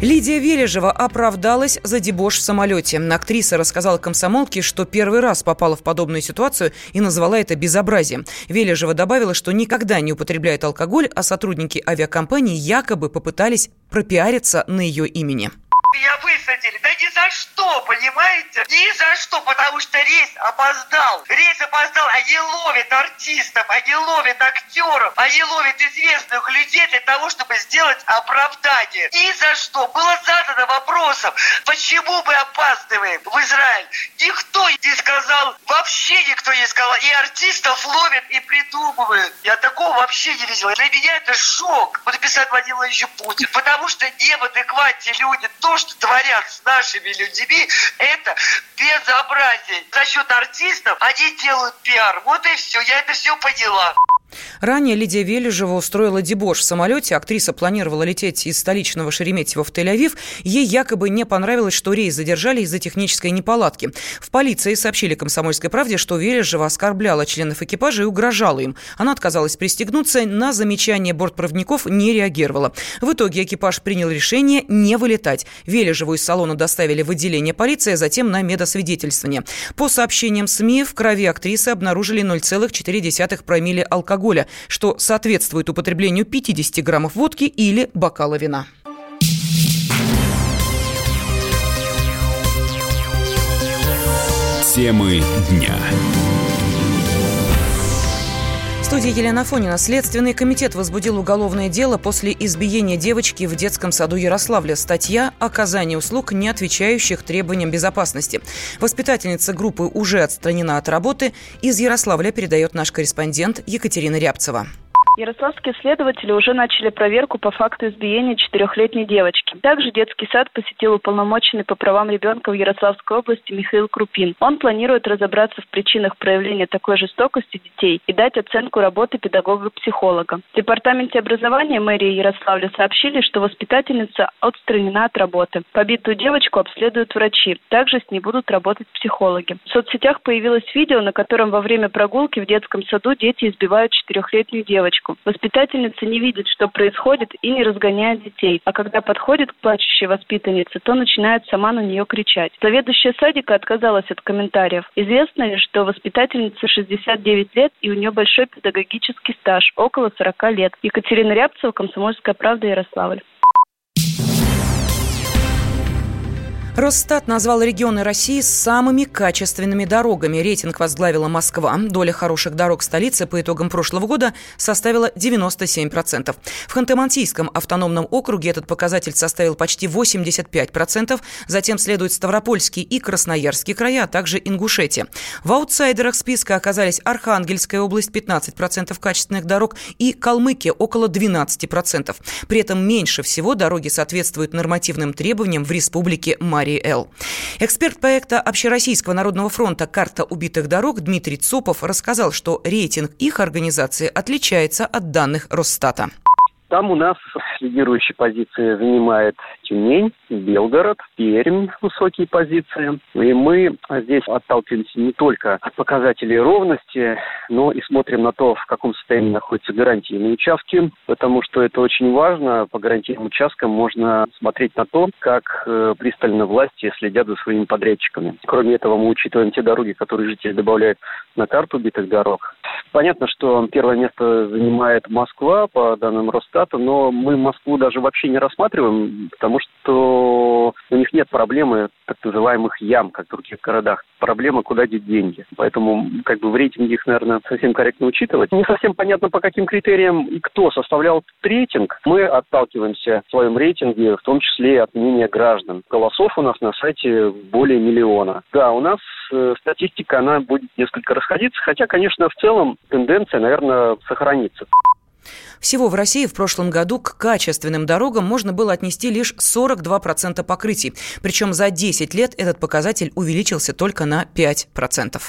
Лидия Вележева оправдалась за дебош в самолете. Актриса рассказала комсомолке, что первый раз попала в подобную ситуацию и назвала это безобразием. Вележева добавила, что никогда не употребляет алкоголь, а сотрудники авиакомпании якобы попытались пропиариться на ее имени. Меня высадили. Да ни за что, понимаете? Ни за что, потому что рейс опоздал. Рейс опоздал. Они ловят артистов, они ловят актеров, они ловят известных людей для того, чтобы сделать оправдание. Ни за что. Было задано вопросом, почему мы опаздываем в Израиль. Никто не сказал, вообще никто не сказал. И артистов ловят и придумывают. Я такого вообще не видел. Для меня это шок. Вот написал Владимир Путин. Потому что не в адеквате люди. То, что творят с нашими людьми, это безобразие. За счет артистов они делают пиар. Вот и все. Я это все поняла. Ранее Лидия Вележева устроила дебош в самолете. Актриса планировала лететь из столичного Шереметьево в Тель-Авив. Ей якобы не понравилось, что рейс задержали из-за технической неполадки. В полиции сообщили «Комсомольской правде», что Вележева оскорбляла членов экипажа и угрожала им. Она отказалась пристегнуться, на замечание бортпроводников не реагировала. В итоге экипаж принял решение не вылетать. Вележеву из салона доставили в отделение полиции, а затем на медосвидетельствование. По сообщениям СМИ, в крови актрисы обнаружили 0,4 промилле алкоголя алкоголя, что соответствует употреблению 50 граммов водки или бокала вина. Темы дня. Студии Елена Фонина. Следственный комитет возбудил уголовное дело после избиения девочки в детском саду Ярославля. Статья «Оказание услуг, не отвечающих требованиям безопасности». Воспитательница группы уже отстранена от работы. Из Ярославля передает наш корреспондент Екатерина Рябцева. Ярославские следователи уже начали проверку по факту избиения четырехлетней девочки. Также детский сад посетил уполномоченный по правам ребенка в Ярославской области Михаил Крупин. Он планирует разобраться в причинах проявления такой жестокости детей и дать оценку работы педагога-психолога. В департаменте образования мэрии Ярославля сообщили, что воспитательница отстранена от работы. Побитую девочку обследуют врачи. Также с ней будут работать психологи. В соцсетях появилось видео, на котором во время прогулки в детском саду дети избивают четырехлетнюю девочку девочку. Воспитательница не видит, что происходит, и не разгоняет детей. А когда подходит к плачущей воспитаннице, то начинает сама на нее кричать. Заведующая садика отказалась от комментариев. Известно ли, что воспитательнице 69 лет, и у нее большой педагогический стаж, около 40 лет. Екатерина Рябцева, Комсомольская правда, Ярославль. Росстат назвал регионы России самыми качественными дорогами. Рейтинг возглавила Москва. Доля хороших дорог столицы по итогам прошлого года составила 97%. В Ханты-Мансийском автономном округе этот показатель составил почти 85%. Затем следуют Ставропольский и Красноярский края, а также Ингушетия. В аутсайдерах списка оказались Архангельская область 15% качественных дорог и Калмыкия около 12%. При этом меньше всего дороги соответствуют нормативным требованиям в республике Мария Марии Л. Эксперт проекта Общероссийского народного фронта «Карта убитых дорог» Дмитрий Цопов рассказал, что рейтинг их организации отличается от данных Росстата. Там у нас лидирующие позиции занимает Тюмень, Белгород, Пермь высокие позиции. И мы здесь отталкиваемся не только от показателей ровности, но и смотрим на то, в каком состоянии находятся гарантийные участки, потому что это очень важно. По гарантийным участкам можно смотреть на то, как э, пристально власти следят за своими подрядчиками. Кроме этого, мы учитываем те дороги, которые жители добавляют на карту убитых дорог. Понятно, что первое место занимает Москва по данным Росстата, но мы Москву даже вообще не рассматриваем, потому что у них нет проблемы так называемых ям, как в других городах. Проблема, куда деть деньги. Поэтому как бы в рейтинге их, наверное, совсем корректно учитывать. Не совсем понятно, по каким критериям и кто составлял рейтинг. Мы отталкиваемся в своем рейтинге, в том числе от мнения граждан. Голосов у нас на сайте более миллиона. Да, у нас э, статистика, она будет несколько расходиться, хотя, конечно, в целом тенденция, наверное, сохранится. Всего в России в прошлом году к качественным дорогам можно было отнести лишь 42% покрытий. Причем за 10 лет этот показатель увеличился только на 5%.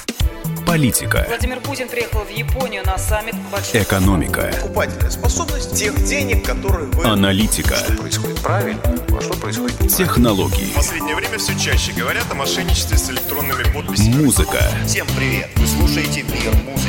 Политика. Владимир Путин приехал в Японию на саммит большой... Экономика. Покупательная способность тех денег, которые вы... Аналитика. Что происходит правильно, а что происходит Технологии. В последнее время все чаще говорят о мошенничестве с электронными подписями. Музыка. Всем привет! Вы слушаете «Мир музыки».